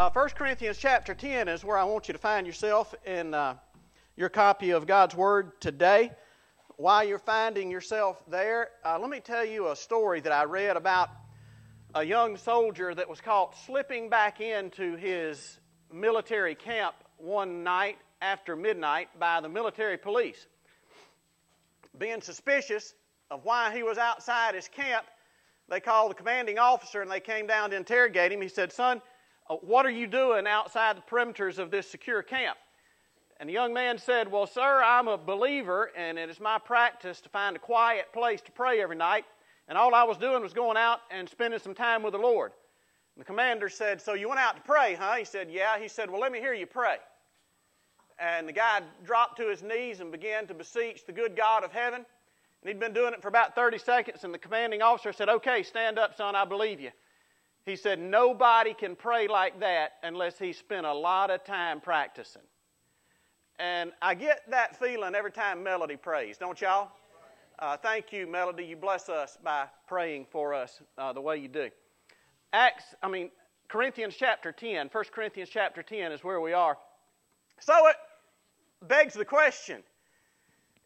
Uh, 1 Corinthians chapter 10 is where I want you to find yourself in uh, your copy of God's Word today. While you're finding yourself there, uh, let me tell you a story that I read about a young soldier that was caught slipping back into his military camp one night after midnight by the military police. Being suspicious of why he was outside his camp, they called the commanding officer and they came down to interrogate him. He said, Son, Uh, what are you doing outside the perimeters of this secure camp? And the young man said, Well, sir, I'm a believer, and it is my practice to find a quiet place to pray every night. And all I was doing was going out and spending some time with the Lord. And the commander said, So you went out to pray, huh? He said, Yeah. He said, Well, let me hear you pray. And the guy dropped to his knees and began to beseech the good God of heaven. And he'd been doing it for about 30 seconds, and the commanding officer said, Okay, stand up, son, I believe you. He said, Nobody can pray like that unless he spent a lot of time practicing. And I get that feeling every time Melody prays, don't y'all? Uh, thank you, Melody. You bless us by praying for us uh, the way you do. Acts, I mean, Corinthians chapter 10, 1 Corinthians chapter 10 is where we are. So it begs the question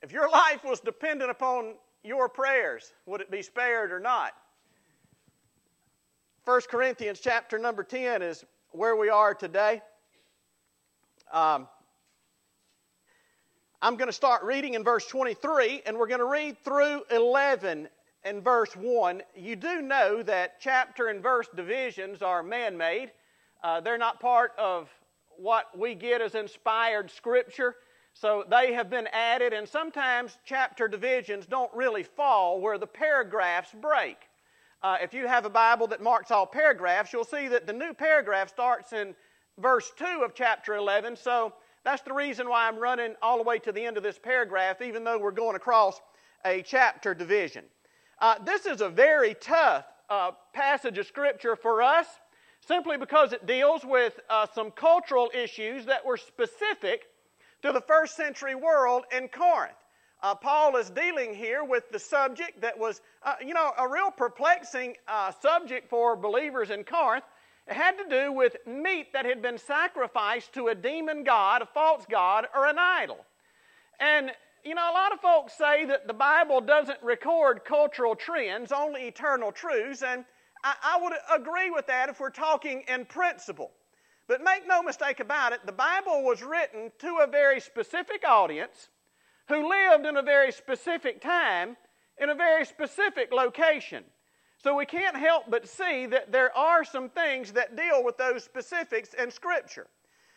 if your life was dependent upon your prayers, would it be spared or not? 1 Corinthians chapter number 10 is where we are today. Um, I'm going to start reading in verse 23, and we're going to read through 11 and verse 1. You do know that chapter and verse divisions are man made, uh, they're not part of what we get as inspired scripture. So they have been added, and sometimes chapter divisions don't really fall where the paragraphs break. Uh, if you have a Bible that marks all paragraphs, you'll see that the new paragraph starts in verse 2 of chapter 11. So that's the reason why I'm running all the way to the end of this paragraph, even though we're going across a chapter division. Uh, this is a very tough uh, passage of Scripture for us, simply because it deals with uh, some cultural issues that were specific to the first century world in Corinth. Uh, Paul is dealing here with the subject that was, uh, you know, a real perplexing uh, subject for believers in Corinth. It had to do with meat that had been sacrificed to a demon god, a false god, or an idol. And, you know, a lot of folks say that the Bible doesn't record cultural trends, only eternal truths, and I, I would agree with that if we're talking in principle. But make no mistake about it, the Bible was written to a very specific audience who lived in a very specific time in a very specific location. So we can't help but see that there are some things that deal with those specifics in Scripture.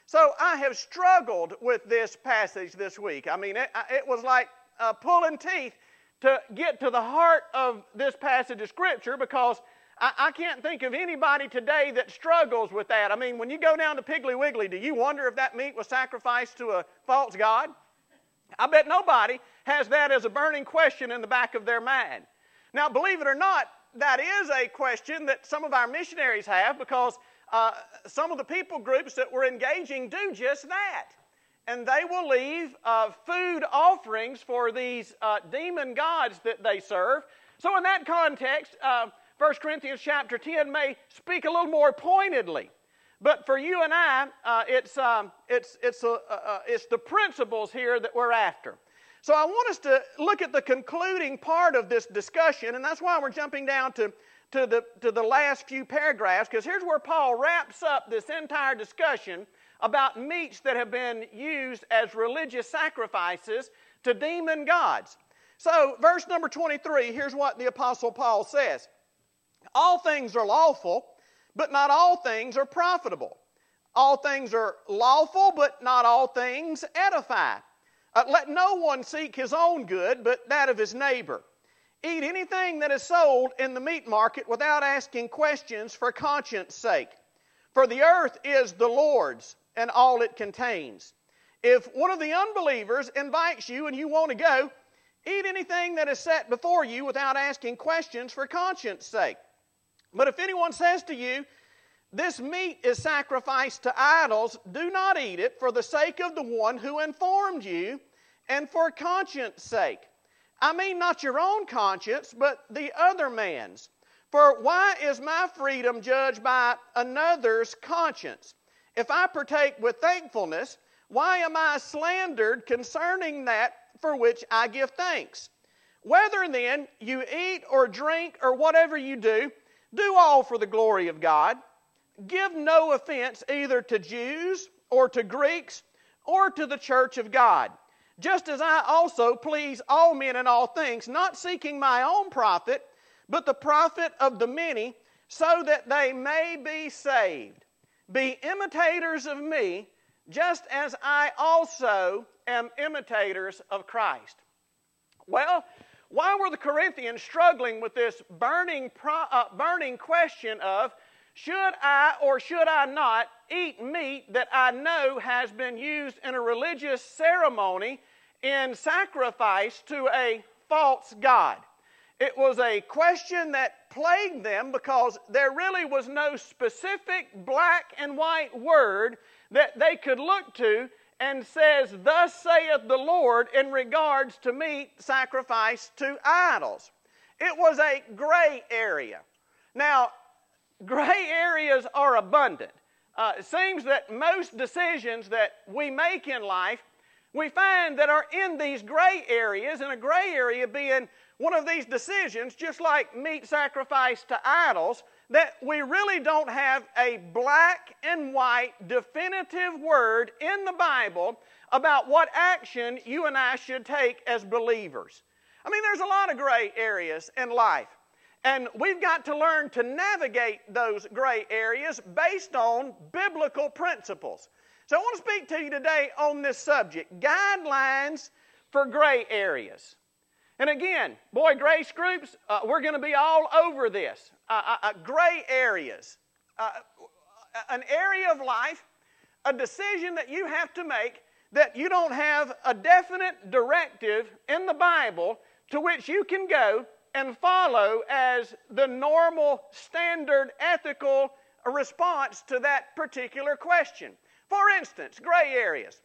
So I have struggled with this passage this week. I mean, it, it was like uh, pulling teeth to get to the heart of this passage of Scripture because I, I, can't think of anybody today that struggles with that. I mean, when you go down to Piggly Wiggly, do you wonder if that meat was sacrificed to a false god? I bet nobody has that as a burning question in the back of their mind. Now, believe it or not, that is a question that some of our missionaries have because uh, some of the people groups that we're engaging do just that. And they will leave uh, food offerings for these uh, demon gods that they serve. So, in that context, uh, 1 Corinthians chapter 10 may speak a little more pointedly but for you and I, uh, it's, um, it's, it's, uh, uh, it's the principles here that we're after. So I want us to look at the concluding part of this discussion, and that's why we're jumping down to, to, the, to the last few paragraphs, because here's where Paul wraps up this entire discussion about meats that have been used as religious sacrifices to demon gods. So, verse number 23, here's what the Apostle Paul says All things are lawful but not all things are profitable. All things are lawful, but not all things edify. Uh, let no one seek his own good, but that of his neighbor. Eat anything that is sold in the meat market without asking questions for conscience sake. For the earth is the Lord's and all it contains. If one of the unbelievers invites you and you want to go, eat anything that is set before you without asking questions for conscience sake. But if anyone says to you, This meat is sacrificed to idols, do not eat it for the sake of the one who informed you and for conscience sake. I mean, not your own conscience, but the other man's. For why is my freedom judged by another's conscience? If I partake with thankfulness, why am I slandered concerning that for which I give thanks? Whether then you eat or drink or whatever you do, do all for the glory of God. Give no offense either to Jews or to Greeks or to the church of God, just as I also please all men in all things, not seeking my own profit, but the profit of the many, so that they may be saved. Be imitators of me, just as I also am imitators of Christ. Well, why were the Corinthians struggling with this burning, uh, burning question of should I or should I not eat meat that I know has been used in a religious ceremony in sacrifice to a false God? It was a question that plagued them because there really was no specific black and white word that they could look to and says, Thus saith the Lord, in regards to meat sacrificed to idols. It was a gray area. Now, gray areas are abundant. Uh, it seems that most decisions that we make in life, we find that are in these gray areas, and a gray area being one of these decisions, just like meat sacrifice to idols, that we really don't have a black and white definitive word in the Bible about what action you and I should take as believers. I mean, there's a lot of gray areas in life. And we've got to learn to navigate those gray areas based on biblical principles. So I want to speak to you today on this subject guidelines for gray areas. And again, boy, grace groups, uh, we're going to be all over this. Uh, uh, uh gray areas. Uh, an area of life, a decision that you have to make that you don't have a definite directive in the Bible to which you can go and follow as the normal, standard, ethical response to that particular question. For instance, gray areas.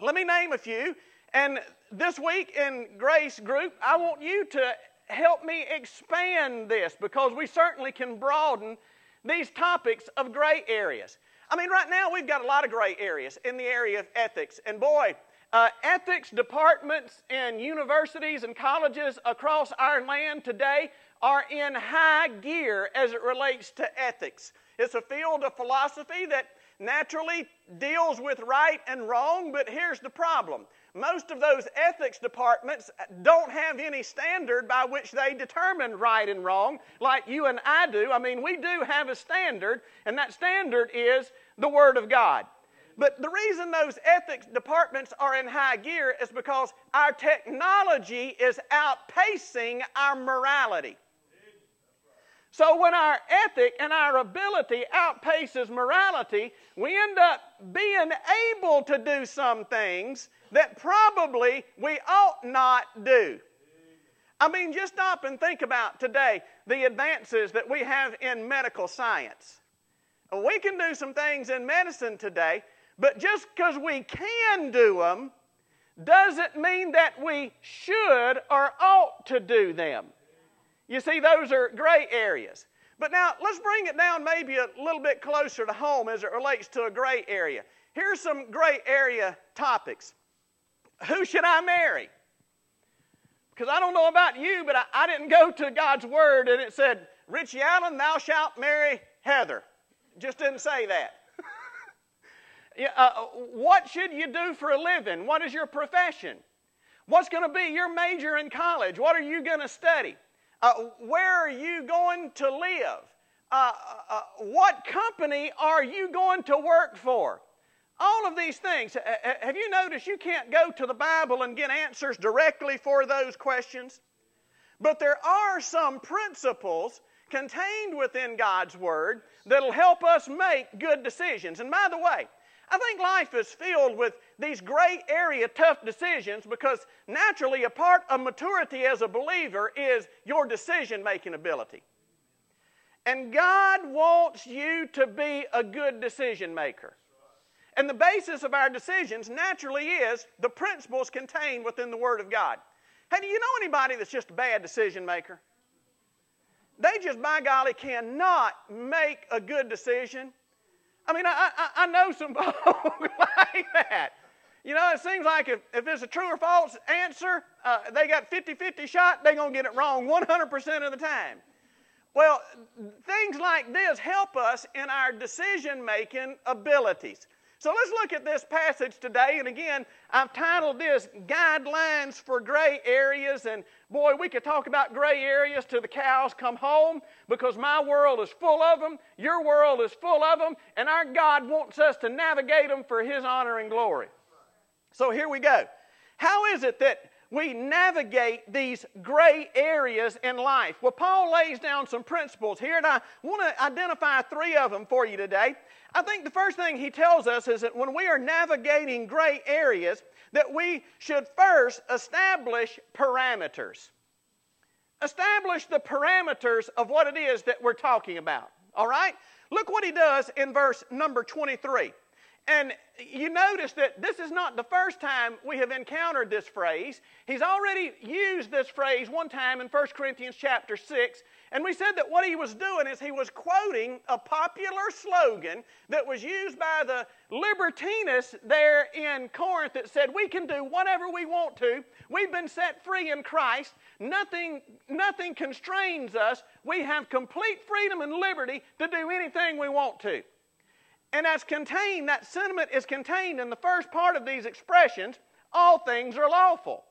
Let me name a few and this week in Grace Group, I want you to help me expand this because we certainly can broaden these topics of gray areas. I mean, right now we've got a lot of gray areas in the area of ethics. And boy, uh, ethics departments in universities and colleges across our land today are in high gear as it relates to ethics. It's a field of philosophy that naturally deals with right and wrong, but here's the problem most of those ethics departments don't have any standard by which they determine right and wrong like you and I do. I mean, we do have a standard, and that standard is the Word of God. But the reason those ethics departments are in high gear is because our technology is outpacing our morality. So when our ethic and our ability outpaces morality, we end up being able to do some things that probably we ought not do. I mean, just stop and think about today the advances that we have in medical science. We can do some things in medicine today, but just because we can do them doesn't mean that we should or ought to do them. You see, those are gray areas. But now let's bring it down maybe a little bit closer to home as it relates to a gray area. Here's some gray area topics. Who should I marry? Because I don't know about you, but I, I, didn't go to God's Word and it said, Richie Allen, thou shalt marry Heather. Just didn't say that. yeah, uh, what should you do for a living? What is your profession? What's going to be your major in college? What are you going to study? Uh, where are you going to live? Uh, uh, uh, what company are you going to work for? All of these things. Have you noticed you can't go to the Bible and get answers directly for those questions? But there are some principles contained within God's Word that'll help us make good decisions. And by the way, I think life is filled with these gray area tough decisions because naturally a part of maturity as a believer is your decision making ability. And God wants you to be a good decision maker. And the basis of our decisions naturally is the principles contained within the Word of God. Hey, do you know anybody that's just a bad decision maker? They just, by golly, cannot make a good decision. I mean, I, I, I know some folk like that. You know, it seems like if, if it's a true or false answer, uh, they got 50 50 shot, they're going to get it wrong 100% of the time. Well, things like this help us in our decision making abilities. So let's look at this passage today. And again, I've titled this Guidelines for Gray Areas. And boy, we could talk about gray areas till the cows come home because my world is full of them, your world is full of them, and our God wants us to navigate them for His honor and glory. So here we go. How is it that we navigate these gray areas in life? Well, Paul lays down some principles here, and I want to identify three of them for you today. I think the first thing he tells us is that when we are navigating gray areas, that we should first establish parameters. Establish the parameters of what it is that we're talking about. All right? Look what he does in verse number 23. And you notice that this is not the first time we have encountered this phrase. He's already used this phrase one time in 1 Corinthians chapter 6. And we said that what he was doing is he was quoting a popular slogan that was used by the libertinists there in Corinth that said, We can do whatever we want to. We've been set free in Christ. Nothing, nothing constrains us. We have complete freedom and liberty to do anything we want to. And that's contained, that sentiment is contained in the first part of these expressions all things are lawful.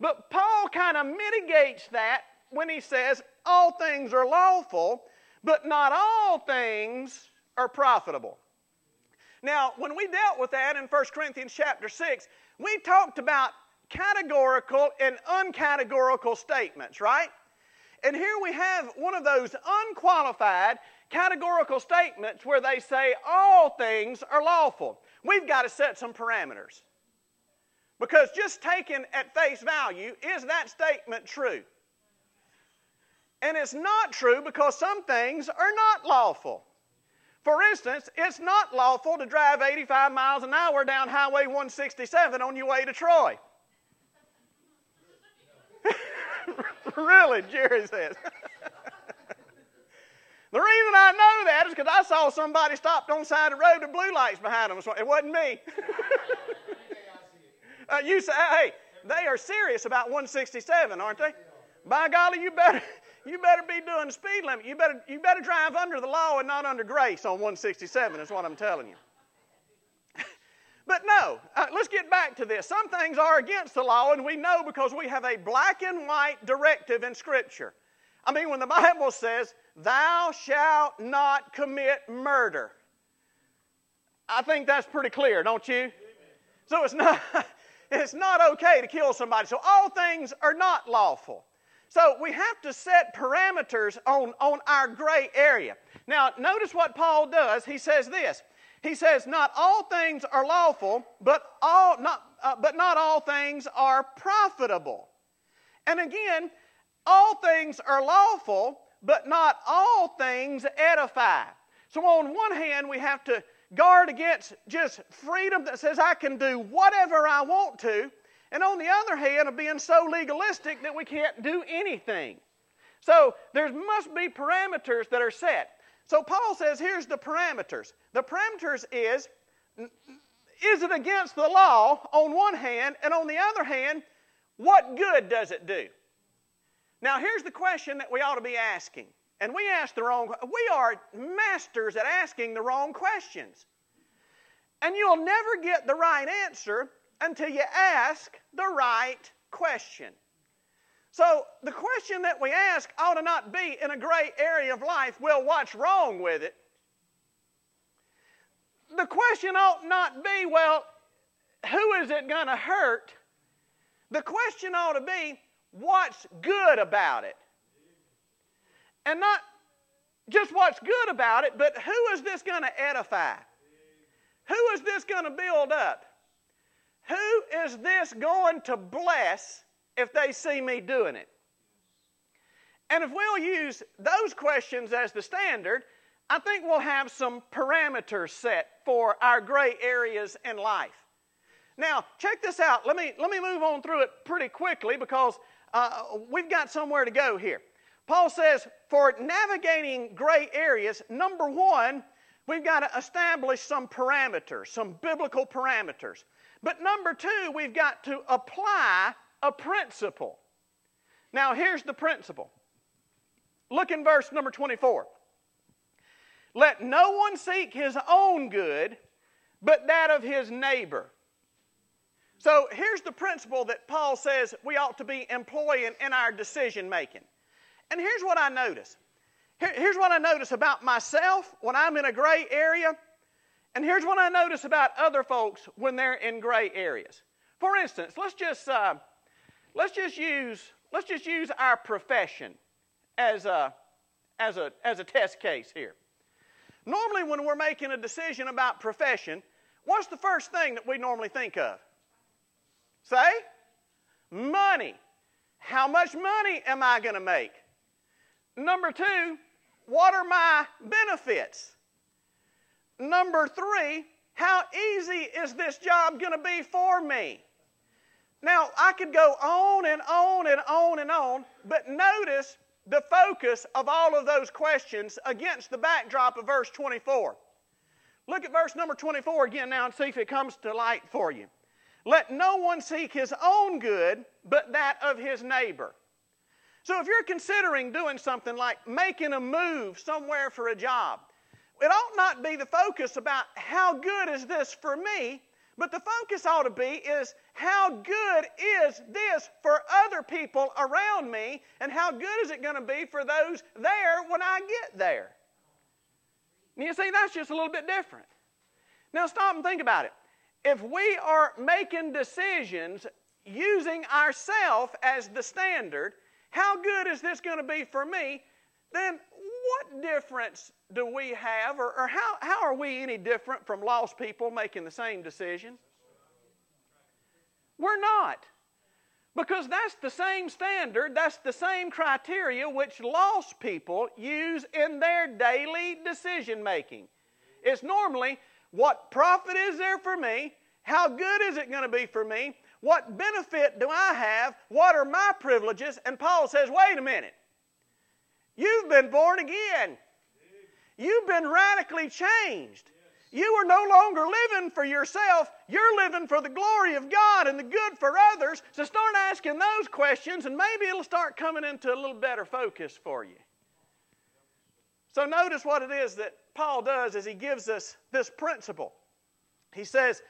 But Paul kind of mitigates that when he says all things are lawful, but not all things are profitable. Now, when we dealt with that in 1 Corinthians chapter 6, we talked about categorical and uncategorical statements, right? And here we have one of those unqualified categorical statements where they say all things are lawful. We've got to set some parameters. Because just taken at face value, is that statement true? And it's not true because some things are not lawful. For instance, it's not lawful to drive 85 miles an hour down Highway 167 on your way to Troy. really, Jerry says. The reason I know that is because I saw somebody stopped on the side of the road with blue lights behind them. So it wasn't me. uh, you say, hey, they are serious about 167, aren't they? By golly, you better you better be doing the speed limit. You better you better drive under the law and not under grace on 167. Is what I'm telling you. but no, uh, let's get back to this. Some things are against the law, and we know because we have a black and white directive in Scripture. I mean, when the Bible says Thou shalt not commit murder. I think that's pretty clear, don't you? So it's not, it's not okay to kill somebody. So all things are not lawful. So we have to set parameters on, on our gray area. Now, notice what Paul does. He says this. He says, Not all things are lawful, but, all, not, uh, but not all things are profitable. And again, all things are lawful, but not all things edify. So, on one hand, we have to guard against just freedom that says I can do whatever I want to, and on the other hand, of being so legalistic that we can't do anything. So, there must be parameters that are set. So, Paul says here's the parameters. The parameters is is it against the law on one hand, and on the other hand, what good does it do? Now, here's the question that we ought to be asking. And we ask the wrong we are masters at asking the wrong questions. And you'll never get the right answer until you ask the right question. So, the question that we ask ought to not be in a gray area of life, well, what's wrong with it? The question ought not be, well, who is it going to hurt? The question ought to be, what's good about it. And not just what's good about it, but who is this going to edify? Who is this going to build up? Who is this going to bless if they see me doing it? And if we'll use those questions as the standard, I think we'll have some parameters set for our gray areas in life. Now, check this out. Let me, let me move on through it pretty quickly because uh, we've got somewhere to go here. Paul says, for navigating gray areas, number one, we've got to establish some parameters, some biblical parameters. But number two, we've got to apply a principle. Now, here's the principle. Look in verse number 24. Let no one seek his own good, but that of his neighbor. So here's the principle that Paul says we ought to be employing in our decision making. And here's what I notice. Here, here's what I notice about myself when I'm in a gray area, and here's what I notice about other folks when they're in gray areas. For instance, let's just uh, let's just use let's just use our profession as a as a as a test case here. Normally, when we're making a decision about profession, what's the first thing that we normally think of? Say? Money. How much money am I going to make? Number two, what are my benefits? Number three, how easy is this job going to be for me? Now, I could go on and on and on and on, but notice the focus of all of those questions against the backdrop of verse 24. Look at verse number 24 again now and see if it comes to light for you. Let no one seek his own good, but that of his neighbor. So if you're considering doing something like making a move somewhere for a job, it ought not be the focus about how good is this for me, but the focus ought to be is how good is this for other people around me, and how good is it going to be for those there when I get there? And you see, that's just a little bit different. Now stop and think about it if we are making decisions using ourself as the standard, how good is this going to be for me? Then what difference do we have, or, or how, how are we any different from lost people making the same decision? We're not. Because that's the same standard, that's the same criteria which lost people use in their daily decision making. It's normally what profit is there for me? How good is it going to be for me? What benefit do I have? What are my privileges? And Paul says, wait a minute. You've been born again. You've been radically changed. You are no longer living for yourself. You're living for the glory of God and the good for others. So start asking those questions, and maybe it'll start coming into a little better focus for you. So notice what it is that Paul does is he gives us this principle. He says,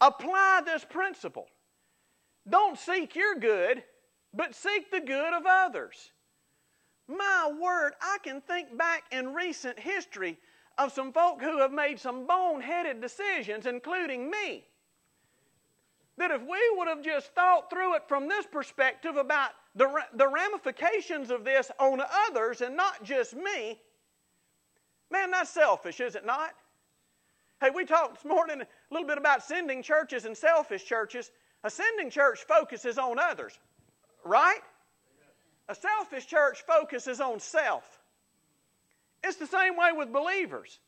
apply this principle. Don't seek your good, but seek the good of others. My word, I can think back in recent history of some folk who have made some boneheaded decisions, including me. That if we would have just thought through it from this perspective about the, the ramifications of this on others and not just me, Man, that's selfish, is it not? Hey, we talked this morning a little bit about sending churches and selfish churches. A sending church focuses on others, right? A selfish church focuses on self. It's the same way with believers.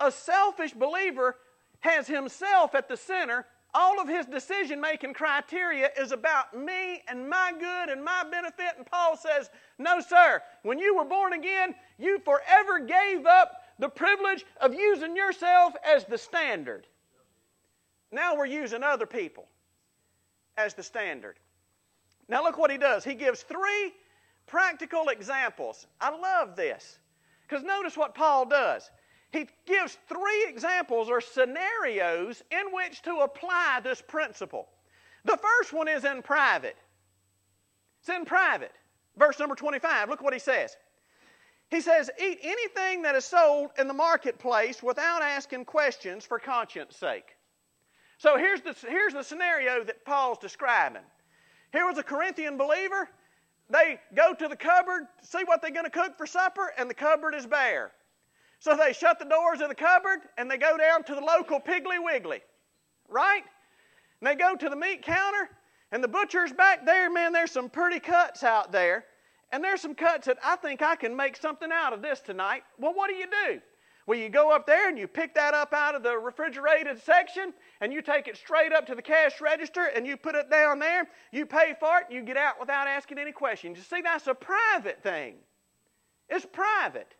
A selfish believer has himself at the center all of his decision making criteria is about me and my good and my benefit. And Paul says, No, sir. When you were born again, you forever gave up the privilege of using yourself as the standard. Now we're using other people as the standard. Now look what he does. He gives three practical examples. I love this. Because notice what Paul does he gives three examples or scenarios in which to apply this principle. The first one is in private. It's in private. Verse number 25, look what he says. He says, Eat anything that is sold in the marketplace without asking questions for conscience sake. So here's the, here's the scenario that Paul's describing. Here was a Corinthian believer. They go to the cupboard, see what they're going to cook for supper, and the cupboard is bare. So they shut the doors of the cupboard and they go down to the local Piggly Wiggly, right? And they go to the meat counter and the butcher's back there, man, there's some pretty cuts out there. And there's some cuts that I think I can make something out of this tonight. Well, what do you do? Well, you go up there and you pick that up out of the refrigerated section and you take it straight up to the cash register and you put it down there. You pay for it, you get out without asking any questions. You see, that's a private thing. It's private.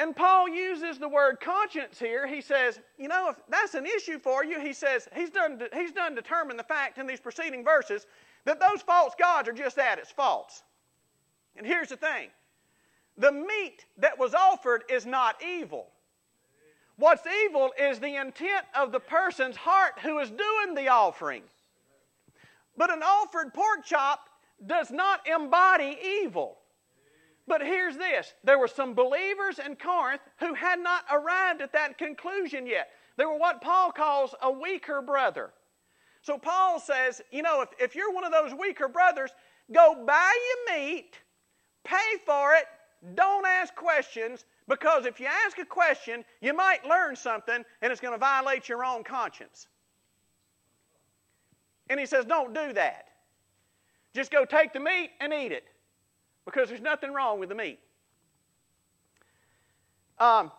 And Paul uses the word conscience here. He says, you know, if that's an issue for you, he says, he's done, he's done determine the fact in these preceding verses that those false gods are just that, it's false. And here's the thing the meat that was offered is not evil. What's evil is the intent of the person's heart who is doing the offering. But an offered pork chop does not embody evil. But here's this there were some believers in Corinth who had not arrived at that conclusion yet. They were what Paul calls a weaker brother. So Paul says, you know, if, if you're one of those weaker brothers, go buy your meat, pay for it, don't ask questions, because if you ask a question, you might learn something and it's going to violate your own conscience. And he says, don't do that. Just go take the meat and eat it because there's nothing wrong with the meat. Um,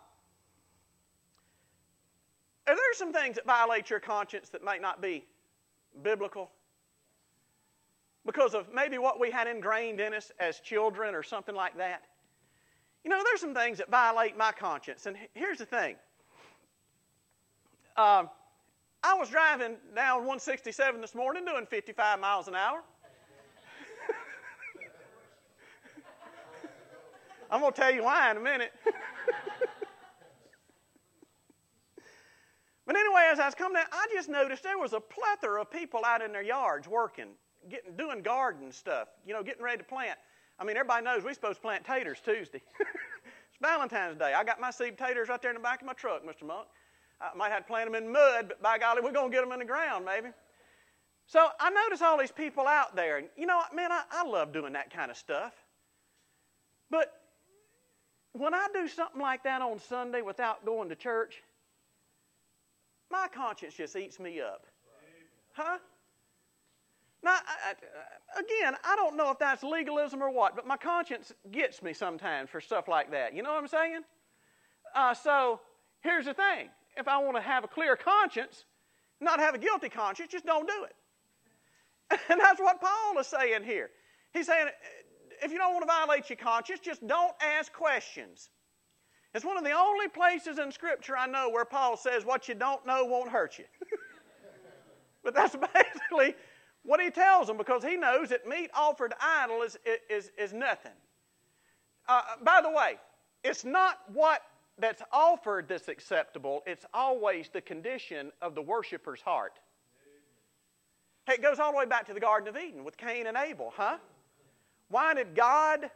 are there some things that violate your conscience that might not be biblical? Because of maybe what we had ingrained in us as children or something like that? You know, there's some things that violate my conscience. And here's the thing um, I was driving down 167 this morning doing 55 miles an hour. I'm going to tell you why in a minute. but anyway, as I was coming down, I just noticed there was a plethora of people out in their yards working, getting, doing garden stuff, you know, getting ready to plant. I mean, everybody knows we're supposed to plant taters Tuesday. it's Valentine's Day. I got my seed taters right there in the back of my truck, Mr. Monk. I might have to plant them in mud, but by golly, we're going to get them in the ground, maybe. So I notice all these people out there. And, you know, man, I, I love doing that kind of stuff. But when I do something like that on Sunday without going to church, my conscience just eats me up. Huh? Now, I, I, again, I don't know if that's legalism or what, but my conscience gets me sometimes for stuff like that. You know what I'm saying? Uh, so here's the thing if I want to have a clear conscience, not have a guilty conscience, just don't do it. And that's what Paul is saying here. He's saying if you don't want to violate your conscience, just don't ask questions. It's one of the only places in Scripture I know where Paul says what you don't know won't hurt you. but that's basically what he tells them because he knows that meat offered idol is, is, is nothing. Uh, by the way, it's not what that's offered that's acceptable, it's always the condition of the worshiper's heart. Hey, it goes all the way back to the Garden of Eden with Cain and Abel, huh? Why did God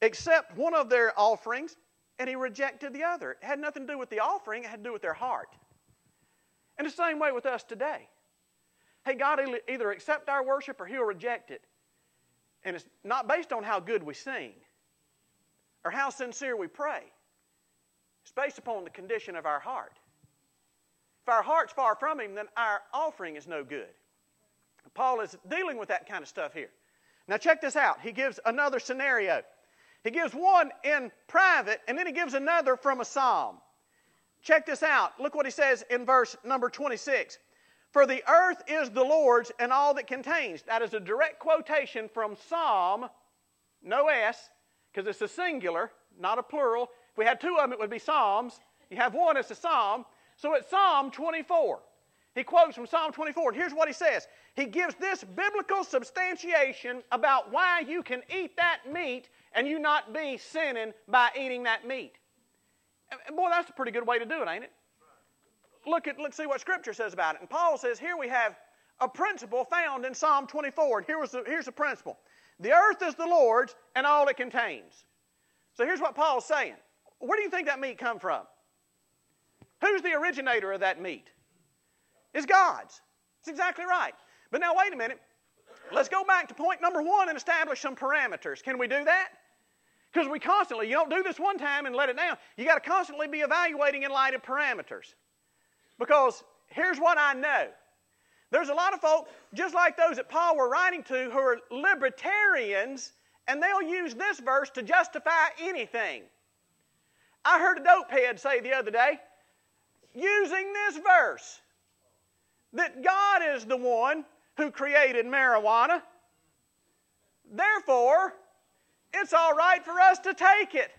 accept one of their offerings and he rejected the other? It had nothing to do with the offering, it had to do with their heart. And the same way with us today. Hey, God will either accept our worship or he'll reject it. And it's not based on how good we sing or how sincere we pray. It's based upon the condition of our heart. If our heart's far from Him, then our offering is no good. Paul is dealing with that kind of stuff here. Now, check this out. He gives another scenario. He gives one in private, and then he gives another from a psalm. Check this out. Look what he says in verse number 26. For the earth is the Lord's and all that contains. That is a direct quotation from Psalm, no S, because it's a singular, not a plural. If we had two of them, it would be Psalms. You have one, it's a Psalm. So it's Psalm 24. He quotes from Psalm 24, and here's what he says. He gives this biblical substantiation about why you can eat that meat and you not be sinning by eating that meat. Boy, that's a pretty good way to do it, ain't it? Look at let's see what Scripture says about it. And Paul says here we have a principle found in Psalm 24. And here's the, here's the principle. The earth is the Lord's and all it contains. So here's what Paul's saying. Where do you think that meat come from? Who's the originator of that meat? It's God's. It's exactly right. But now, wait a minute. Let's go back to point number one and establish some parameters. Can we do that? Because we constantly, you don't do this one time and let it down. You got to constantly be evaluating in light of parameters. Because here's what I know there's a lot of folk, just like those that Paul were writing to, who are libertarians, and they'll use this verse to justify anything. I heard a dope head say the other day, using this verse, that God is the one who created marijuana. Therefore, it's all right for us to take it.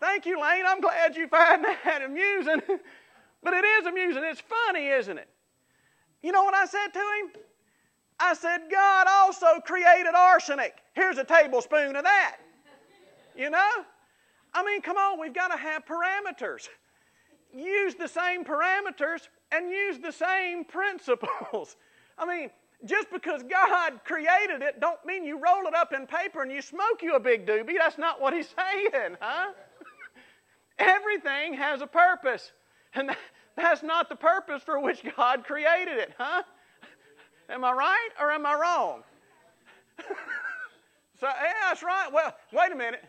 Thank you, Lane. I'm glad you find that amusing. But it is amusing. It's funny, isn't it? You know what I said to him? I said, God also created arsenic. Here's a tablespoon of that. You know? I mean, come on, we've got to have parameters. Use the same parameters and use the same principles. I mean, just because God created it don't mean you roll it up in paper and you smoke you a big doobie. That's not what he's saying, huh? Everything has a purpose. And that's not the purpose for which God created it, huh? Am I right or am I wrong? so, yeah, that's right. Well, wait a minute.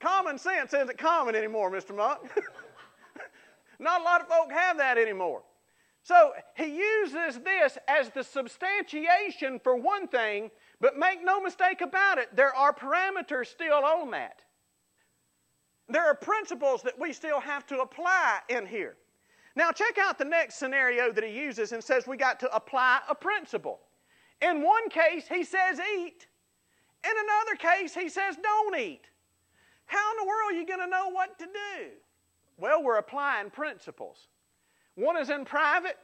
Common sense isn't common anymore, Mr. Monk. Not a lot of folk have that anymore. So he uses this as the substantiation for one thing, but make no mistake about it, there are parameters still on that. There are principles that we still have to apply in here. Now, check out the next scenario that he uses and says we got to apply a principle. In one case, he says eat. In another case, he says don't eat. How in the world are you going to know what to do? Well, we're applying principles. One is in private,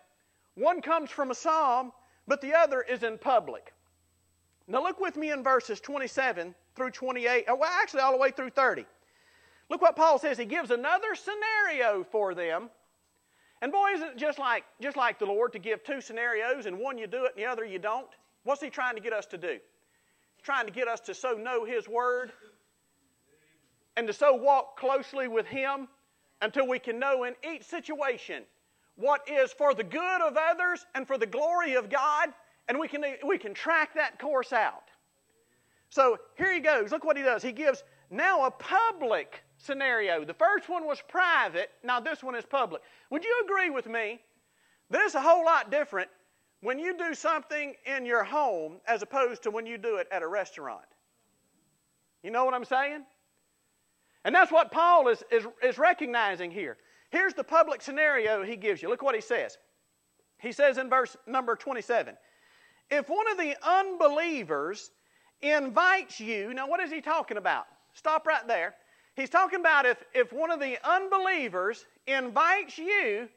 one comes from a psalm, but the other is in public. Now, look with me in verses 27 through 28, well, actually, all the way through 30. Look what Paul says. He gives another scenario for them. And boy, isn't it just like, just like the Lord to give two scenarios and one you do it and the other you don't? What's He trying to get us to do? He's trying to get us to so know His Word and to so walk closely with Him until we can know in each situation what is for the good of others and for the glory of God, and we can, we can track that course out. So here he goes. Look what he does. He gives now a public scenario. The first one was private, now this one is public. Would you agree with me that it's a whole lot different when you do something in your home as opposed to when you do it at a restaurant? You know what I'm saying? And that's what Paul is, is, is recognizing here. Here's the public scenario he gives you. Look what he says. He says in verse number 27 If one of the unbelievers invites you, now what is he talking about? Stop right there. He's talking about if, if one of the unbelievers invites you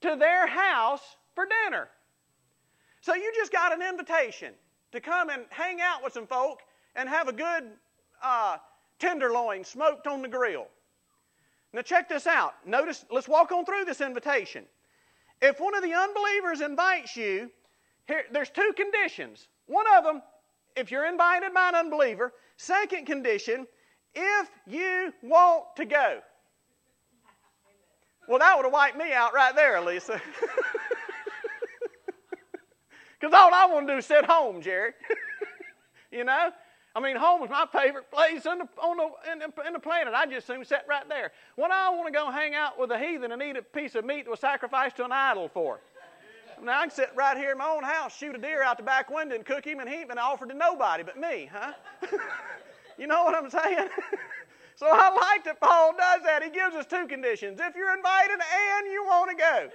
to their house for dinner. So you just got an invitation to come and hang out with some folk and have a good uh, tenderloin smoked on the grill. Now, check this out. Notice, let's walk on through this invitation. If one of the unbelievers invites you, here, there's two conditions. One of them, if you're invited by an unbeliever. Second condition, if you want to go. Well, that would have wiped me out right there, Lisa. Because all I want to do is sit home, Jerry. you know? I mean, home is my favorite place on the, on the, in, the, in the planet. I just soon sit right there. When I want to go hang out with a heathen and eat a piece of meat that was sacrificed to an idol for. Now I can sit right here in my own house, shoot a deer out the back window, and cook him, and he ain't been offered to nobody but me, huh? you know what I'm saying? so I like that Paul does that. He gives us two conditions. If you're invited and you want to go,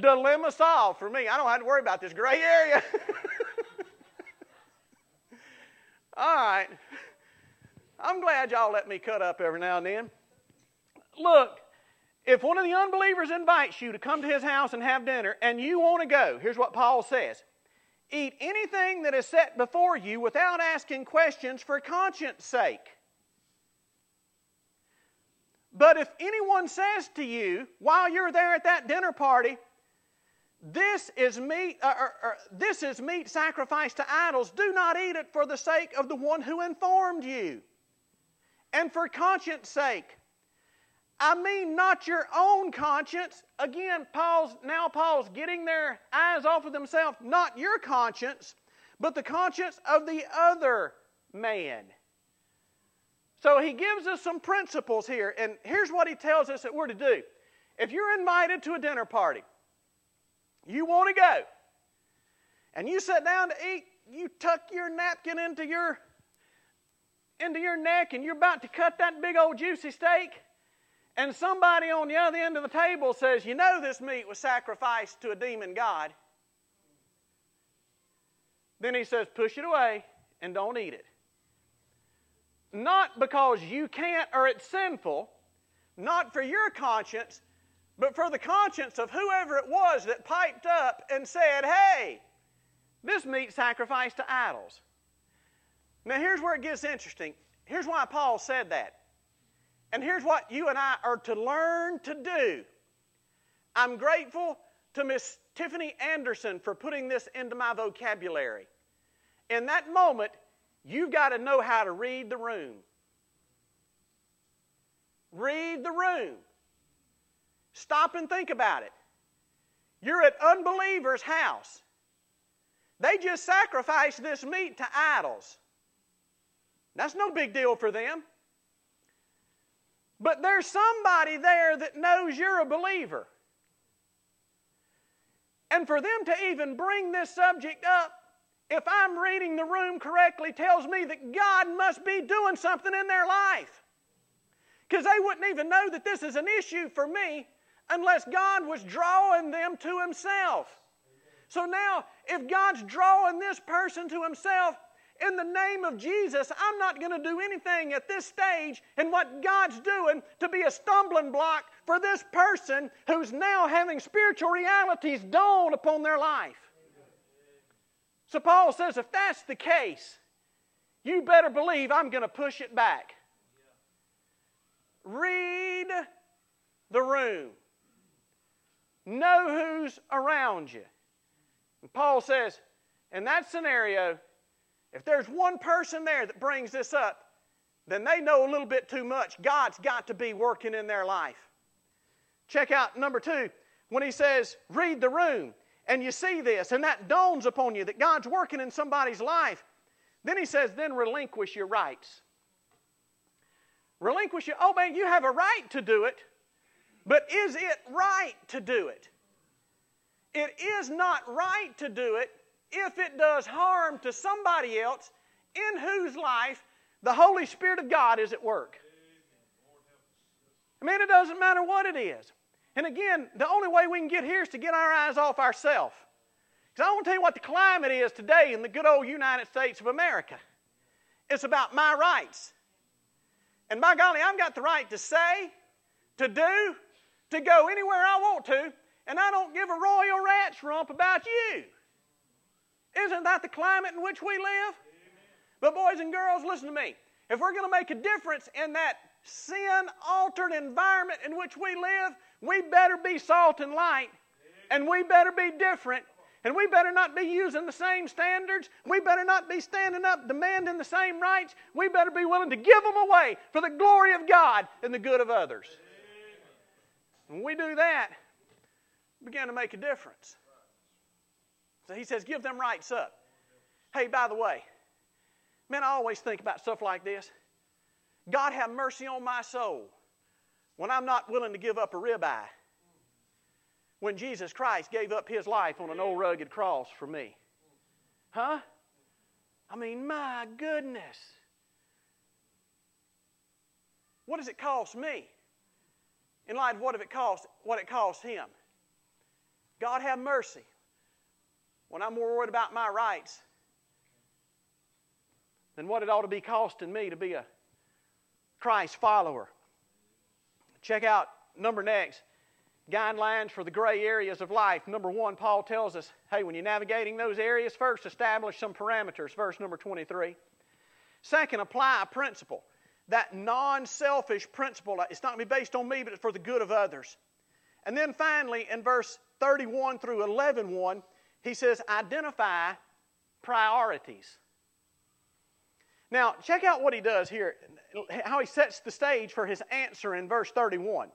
dilemma solved for me. I don't have to worry about this gray area. All right. I'm glad y'all let me cut up every now and then. Look, if one of the unbelievers invites you to come to his house and have dinner and you want to go, here's what Paul says Eat anything that is set before you without asking questions for conscience sake. But if anyone says to you while you're there at that dinner party, this is meat, uh, or, or, this is meat sacrificed to idols. Do not eat it for the sake of the one who informed you, and for conscience sake. I mean, not your own conscience. Again, Paul's now Paul's getting their eyes off of themselves. Not your conscience, but the conscience of the other man. So he gives us some principles here, and here's what he tells us that we're to do. If you're invited to a dinner party, you want to go. And you sit down to eat, you tuck your napkin into your into your neck and you're about to cut that big old juicy steak and somebody on the other end of the table says, "You know this meat was sacrificed to a demon god." Then he says, "Push it away and don't eat it." Not because you can't or it's sinful, not for your conscience, but for the conscience of whoever it was that piped up and said, Hey, this meat sacrificed to idols. Now, here's where it gets interesting. Here's why Paul said that. And here's what you and I are to learn to do. I'm grateful to Miss Tiffany Anderson for putting this into my vocabulary. In that moment, you've got to know how to read the room. Read the room. Stop and think about it. You're at unbelievers' house. They just sacrificed this meat to idols. That's no big deal for them. But there's somebody there that knows you're a believer. And for them to even bring this subject up, if I'm reading the room correctly, tells me that God must be doing something in their life. Because they wouldn't even know that this is an issue for me unless God was drawing them to Himself. So now, if God's drawing this person to Himself, in the name of Jesus, I'm not going to do anything at this stage in what God's doing to be a stumbling block for this person who's now having spiritual realities dawn upon their life. So Paul says, if that's the case, you better believe I'm going to push it back. Read the room. Know who's around you. And Paul says, in that scenario, if there's one person there that brings this up, then they know a little bit too much. God's got to be working in their life. Check out number two when he says, read the room, and you see this, and that dawns upon you that God's working in somebody's life. Then he says, then relinquish your rights. Relinquish your, oh man, you have a right to do it, but is it right to do it? It is not right to do it if it does harm to somebody else in whose life the Holy Spirit of God is at work. I mean, it doesn't matter what it is. And again, the only way we can get here is to get our eyes off ourselves. Because I want to tell you what the climate is today in the good old United States of America. It's about my rights. And by golly, I've got the right to say, to do, to go anywhere I want to, and I don't give a royal rat's rump about you. Isn't that the climate in which we live? But, boys and girls, listen to me. If we're going to make a difference in that sin altered environment in which we live, we better be salt and light, and we better be different, and we better not be using the same standards. We better not be standing up demanding the same rights. We better be willing to give them away for the glory of God and the good of others. When we do that, we begin to make a difference. So he says, give them rights up. Hey, by the way, man, I always think about stuff like this. God have mercy on my soul when I'm not willing to give up a ribeye. When Jesus Christ gave up his life on an old rugged cross for me. Huh? I mean, my goodness. What does it cost me? In light of what it cost, what it cost him. God have mercy when I'm more worried about my rights than what it ought to be costing me to be a Christ follower. Check out number next guidelines for the gray areas of life. Number one, Paul tells us hey, when you're navigating those areas, first establish some parameters, verse number 23. Second, apply a principle. That non selfish principle, it's not going to be based on me, but it's for the good of others. And then finally, in verse 31 through 11, 1, he says, identify priorities. Now, check out what he does here, how he sets the stage for his answer in verse 31.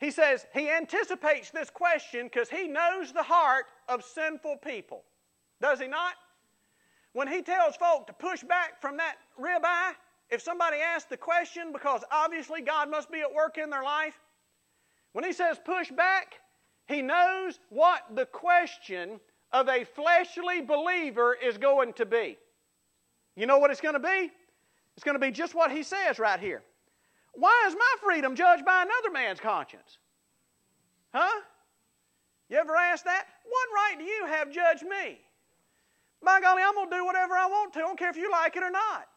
He says he anticipates this question because he knows the heart of sinful people. Does he not? When he tells folk to push back from that ribeye, if somebody asks the question, because obviously God must be at work in their life, when he says push back, he knows what the question of a fleshly believer is going to be. You know what it's going to be? It's going to be just what he says right here. Why is my freedom judged by another man's conscience? Huh? You ever ask that? What right do you have judge me? By golly, I'm going to do whatever I want to. I don't care if you like it or not.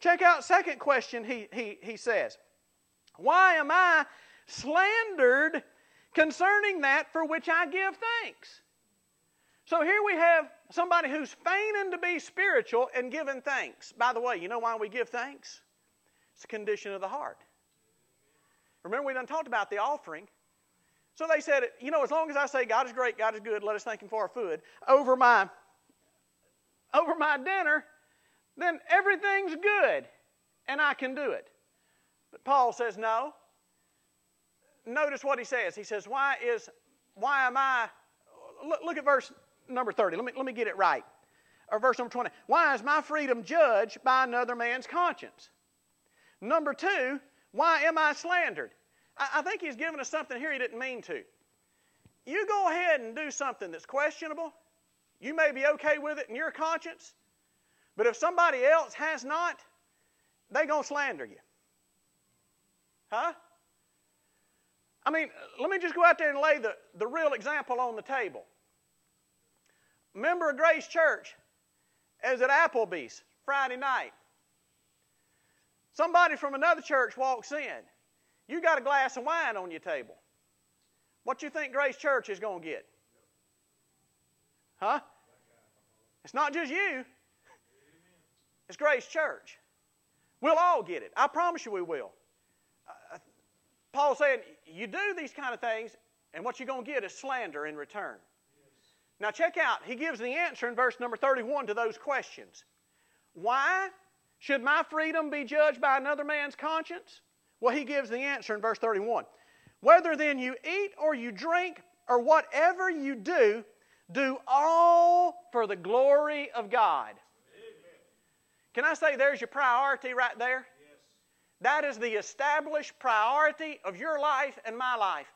Check out second question he, he, he says. Why am I slandered concerning that for which I give thanks? So here we have somebody who's feigning to be spiritual and giving thanks. By the way, you know why we give thanks? It's the condition of the heart. Remember, we done talked about the offering. So they said, you know, as long as I say God is great, God is good, let us thank Him for our food, over my over my dinner, then everything's good and I can do it. But Paul says, no. Notice what he says. He says, why is why am I look, look at verse number 30. Let me let me get it right. Or verse number 20. Why is my freedom judged by another man's conscience? Number two, why am I slandered? I, I think he's given us something here he didn't mean to. You go ahead and do something that's questionable. You may be okay with it in your conscience, but if somebody else has not, they're going to slander you. Huh? I mean, let me just go out there and lay the, the real example on the table. Member of Grace Church is at Applebee's Friday night. Somebody from another church walks in. You got a glass of wine on your table. What you think Grace Church is going to get? Huh? It's not just you. It's Grace Church. We'll all get it. I promise you we will. Uh, Paul's saying, you do these kind of things, and what you're going to get is slander in return. Yes. Now, check out. He gives the answer in verse number 31 to those questions. Why should my freedom be judged by another man's conscience? Well, he gives the answer in verse 31. Whether then you eat or you drink or whatever you do, do all for the glory of God. Can I say there's your priority right there? That is the established priority of your life and my life.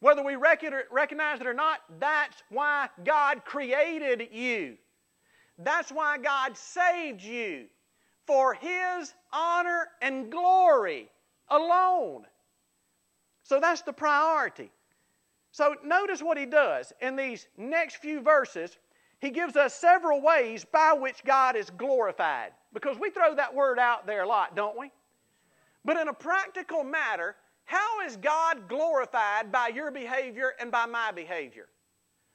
Whether we recognize it or not, that's why God created you. That's why God saved you for His honor and glory alone. So that's the priority. So notice what He does in these next few verses he gives us several ways by which God is glorified. Because we throw that word out there a lot, don't we? But in a practical matter, how is God glorified by your behavior and by my behavior?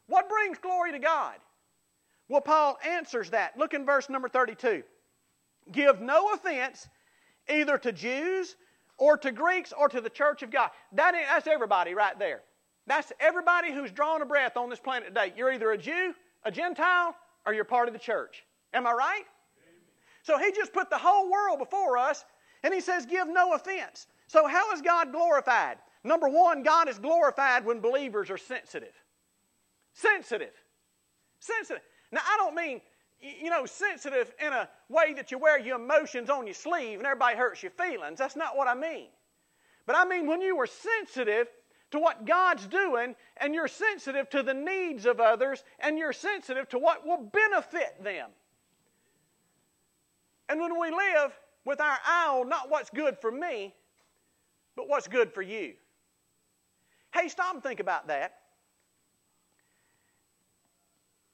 What brings glory to God? Well, Paul answers that. Look in verse number 32. Give no offense either to Jews or to Greeks or to the church of God. That is, that's everybody right there. That's everybody who's drawn a breath on this planet today. You're either a Jew a Gentile or you're part of the church. Am I right? So he just put the whole world before us and he says, Give no offense. So, how is God glorified? Number one, God is glorified when believers are sensitive. Sensitive. Sensitive. Now, I don't mean, you know, sensitive in a way that you wear your emotions on your sleeve and everybody hurts your feelings. That's not what I mean. But I mean when you are sensitive to what God's doing, and you're sensitive to the needs of others, and you're sensitive to what will benefit them. And when we live with our eye on not what's good for me, but what's good for you. Hey, stop and think about that.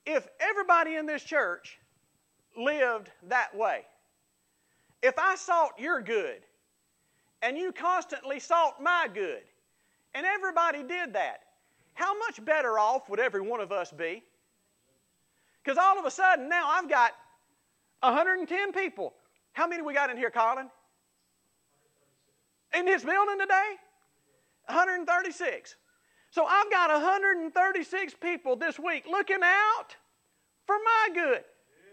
If everybody in this church lived that way, if I sought your good and you constantly sought my good, and everybody did that. How much better off would every one of us be? Because all of a sudden now I've got 110 people. How many we got in here, Colin? In this building today? 136. So I've got 136 people this week looking out for my good.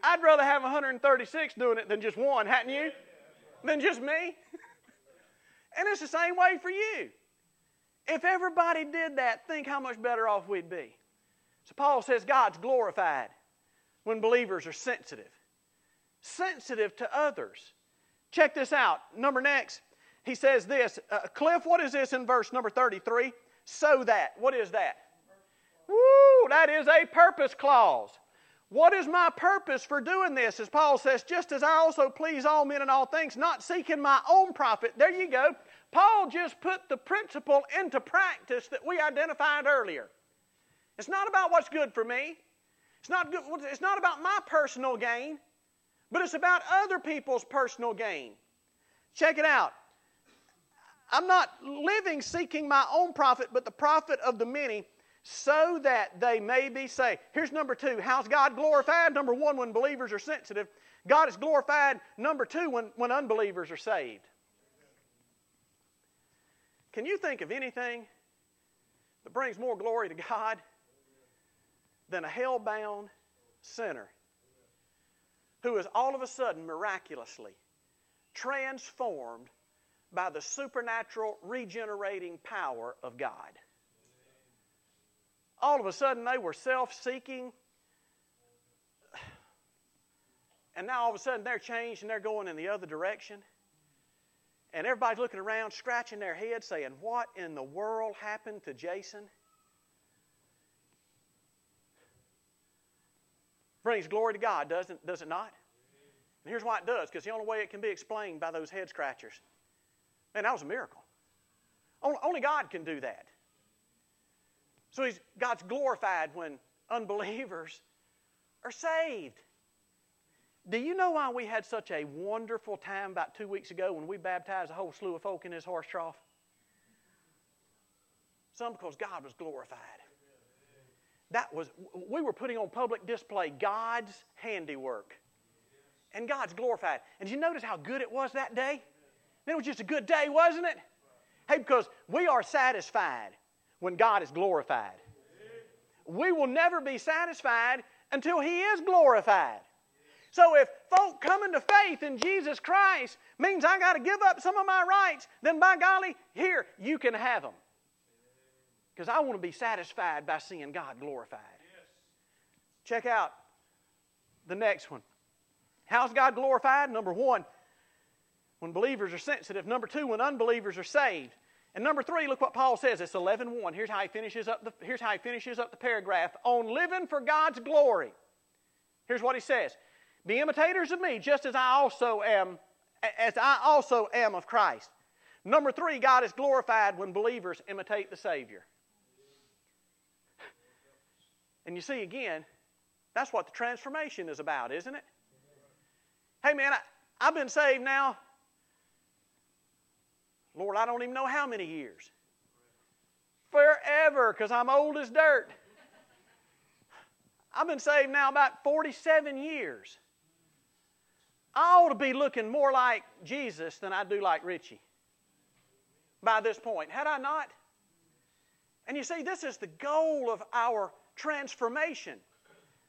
I'd rather have 136 doing it than just one, hadn't you? Than just me. and it's the same way for you. If everybody did that, think how much better off we'd be. So Paul says God's glorified when believers are sensitive. Sensitive to others. Check this out. Number next, he says this. Uh, Cliff, what is this in verse number 33? So that. What is that? Woo, that is a purpose clause. What is my purpose for doing this? As Paul says, just as I also please all men in all things, not seeking my own profit. There you go. Paul just put the principle into practice that we identified earlier. It's not about what's good for me. It's not, good, it's not about my personal gain, but it's about other people's personal gain. Check it out. I'm not living seeking my own profit, but the profit of the many, so that they may be saved. Here's number two. How's God glorified? Number one, when believers are sensitive. God is glorified, number two, when, when unbelievers are saved. Can you think of anything that brings more glory to God than a hell bound sinner who is all of a sudden miraculously transformed by the supernatural regenerating power of God. All of a sudden, they were self seeking, and now all of a sudden they're changed and they're going in the other direction. And everybody's looking around, scratching their head, saying, What in the world happened to Jason? Brings glory to God, doesn't, does it not? And here's why it does, because the only way it can be explained by those head scratchers. Man, that was a miracle. Only God can do that. So he's, God's glorified when unbelievers are saved. Do you know why we had such a wonderful time about two weeks ago when we baptized a whole slew of folk in this horse trough? Some because God was glorified. That was, we were putting on public display God's handiwork. And God's glorified. And you notice how good it was that day? It was just a good day, wasn't it? Hey, because we are satisfied when God is glorified. We will never be satisfied until He is glorified. So if folk coming to faith in Jesus Christ means I got to give up some of my rights, then by golly, here, you can have them. Because I want to be satisfied by seeing God glorified. Check out the next one. How's God glorified? Number one, when believers are sensitive. Number two, when unbelievers are saved. And number three, look what Paul says. It's 11.1. Here's how he finishes up the, here's how he finishes up the paragraph. On living for God's glory. Here's what he says. Be imitators of me, just as I also am, as I also am of Christ. Number three, God is glorified when believers imitate the Savior. And you see, again, that's what the transformation is about, isn't it? Hey, man, I, I've been saved now, Lord, I don't even know how many years. Forever, because I'm old as dirt. I've been saved now about 47 years. I ought to be looking more like Jesus than I do like Richie by this point. Had I not? And you see, this is the goal of our transformation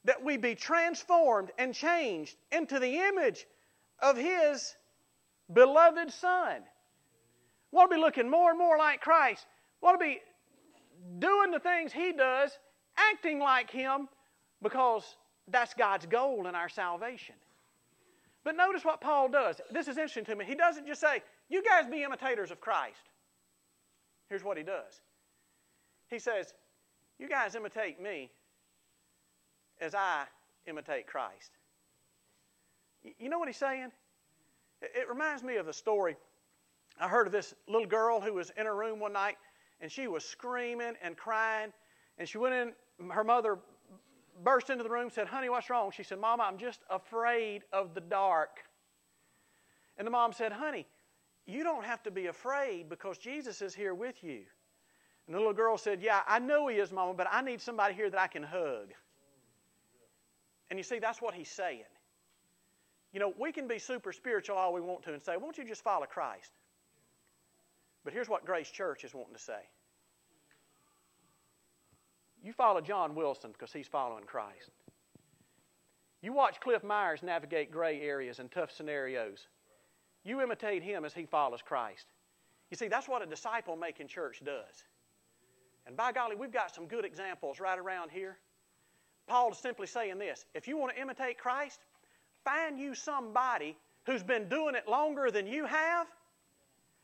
that we be transformed and changed into the image of His beloved Son. We want to be looking more and more like Christ. We want to be doing the things He does, acting like Him, because that's God's goal in our salvation. But notice what Paul does. This is interesting to me. He doesn't just say, You guys be imitators of Christ. Here's what he does He says, You guys imitate me as I imitate Christ. You know what he's saying? It reminds me of a story. I heard of this little girl who was in her room one night and she was screaming and crying. And she went in, her mother burst into the room, said, Honey, what's wrong? She said, Mama, I'm just afraid of the dark. And the mom said, Honey, you don't have to be afraid because Jesus is here with you. And the little girl said, Yeah, I know he is, Mama, but I need somebody here that I can hug. And you see, that's what he's saying. You know, we can be super spiritual all we want to and say, Won't you just follow Christ? But here's what Grace Church is wanting to say you follow John Wilson because he's following Christ. You watch Cliff Myers navigate gray areas and tough scenarios. You imitate him as he follows Christ. You see, that's what a disciple making church does. And by golly, we've got some good examples right around here. Paul is simply saying this if you want to imitate Christ, find you somebody who's been doing it longer than you have,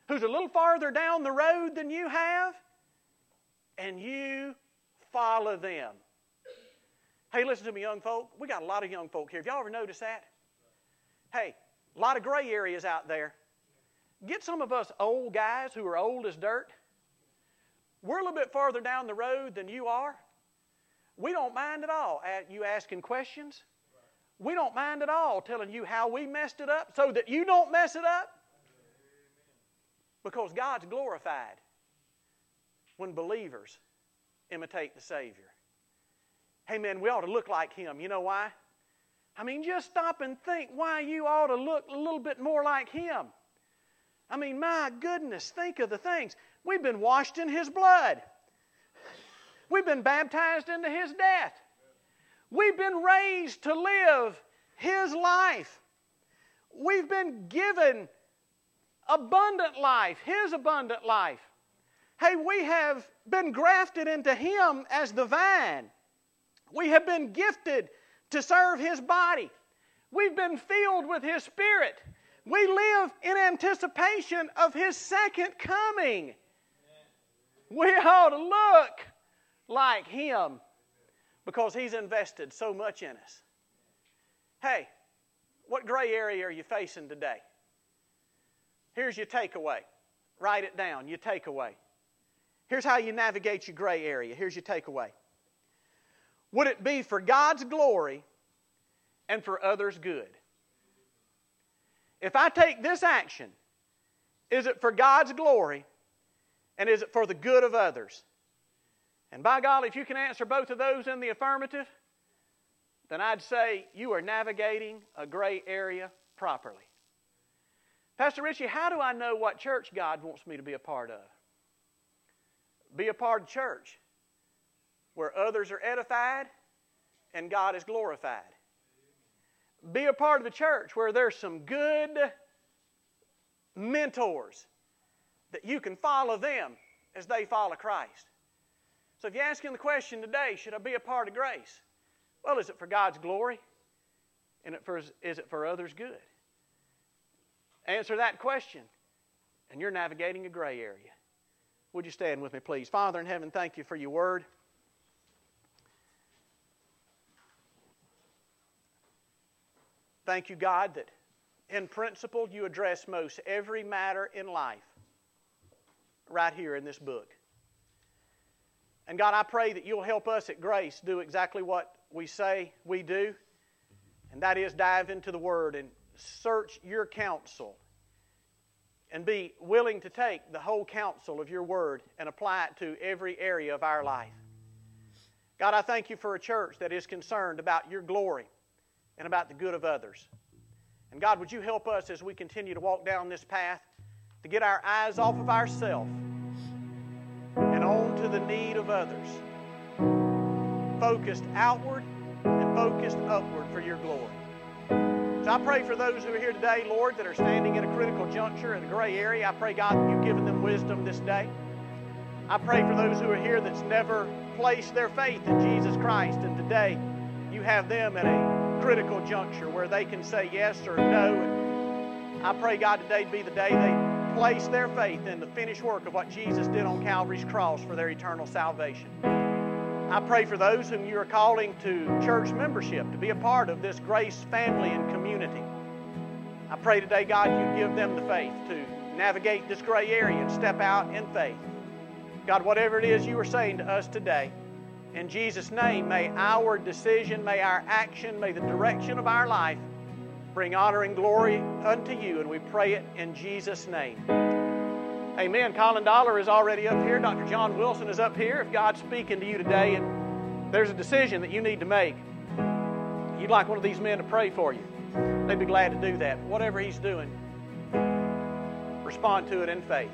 who's a little farther down the road than you have, and you follow them. Hey, listen to me, young folk. We got a lot of young folk here. Have y'all ever noticed that? Hey, a lot of gray areas out there. Get some of us old guys who are old as dirt. We're a little bit farther down the road than you are. We don't mind at all at you asking questions. We don't mind at all telling you how we messed it up so that you don't mess it up. Because God's glorified when believers imitate the Savior. Hey, man, we ought to look like Him. You know why? I mean, just stop and think why you ought to look a little bit more like Him. I mean, my goodness, think of the things. We've been washed in His blood, we've been baptized into His death, we've been raised to live His life, we've been given abundant life, His abundant life. Hey, we have been grafted into Him as the vine. We have been gifted to serve His body. We've been filled with His Spirit. We live in anticipation of His second coming. We ought to look like Him because He's invested so much in us. Hey, what gray area are you facing today? Here's your takeaway. Write it down, your takeaway. Here's how you navigate your gray area. Here's your takeaway. Would it be for God's glory and for others' good? If I take this action, is it for God's glory and is it for the good of others? And by golly, if you can answer both of those in the affirmative, then I'd say you are navigating a gray area properly. Pastor Richie, how do I know what church God wants me to be a part of? Be a part of church where others are edified and God is glorified. Be a part of the church where there's some good mentors that you can follow them as they follow Christ. So if you're asking the question today, should I be a part of grace? Well, is it for God's glory? And is it for others' good? Answer that question, and you're navigating a gray area. Would you stand with me, please? Father in heaven, thank you for your word. Thank you, God, that in principle you address most every matter in life right here in this book. And God, I pray that you'll help us at Grace do exactly what we say we do, and that is dive into the Word and search your counsel and be willing to take the whole counsel of your Word and apply it to every area of our life. God, I thank you for a church that is concerned about your glory and about the good of others. And God, would you help us as we continue to walk down this path to get our eyes off of ourselves and on to the need of others, focused outward and focused upward for your glory. So I pray for those who are here today, Lord, that are standing in a critical juncture in a gray area. I pray, God, that you've given them wisdom this day. I pray for those who are here that's never placed their faith in Jesus Christ, and today you have them at a critical juncture where they can say yes or no. I pray, God, today be the day they place their faith in the finished work of what Jesus did on Calvary's cross for their eternal salvation. I pray for those whom you are calling to church membership to be a part of this grace family and community. I pray today, God, you give them the faith to navigate this gray area and step out in faith. God, whatever it is you are saying to us today, in Jesus' name, may our decision, may our action, may the direction of our life bring honor and glory unto you. And we pray it in Jesus' name. Amen. Colin Dollar is already up here. Dr. John Wilson is up here. If God's speaking to you today and there's a decision that you need to make, you'd like one of these men to pray for you, they'd be glad to do that. Whatever he's doing, respond to it in faith.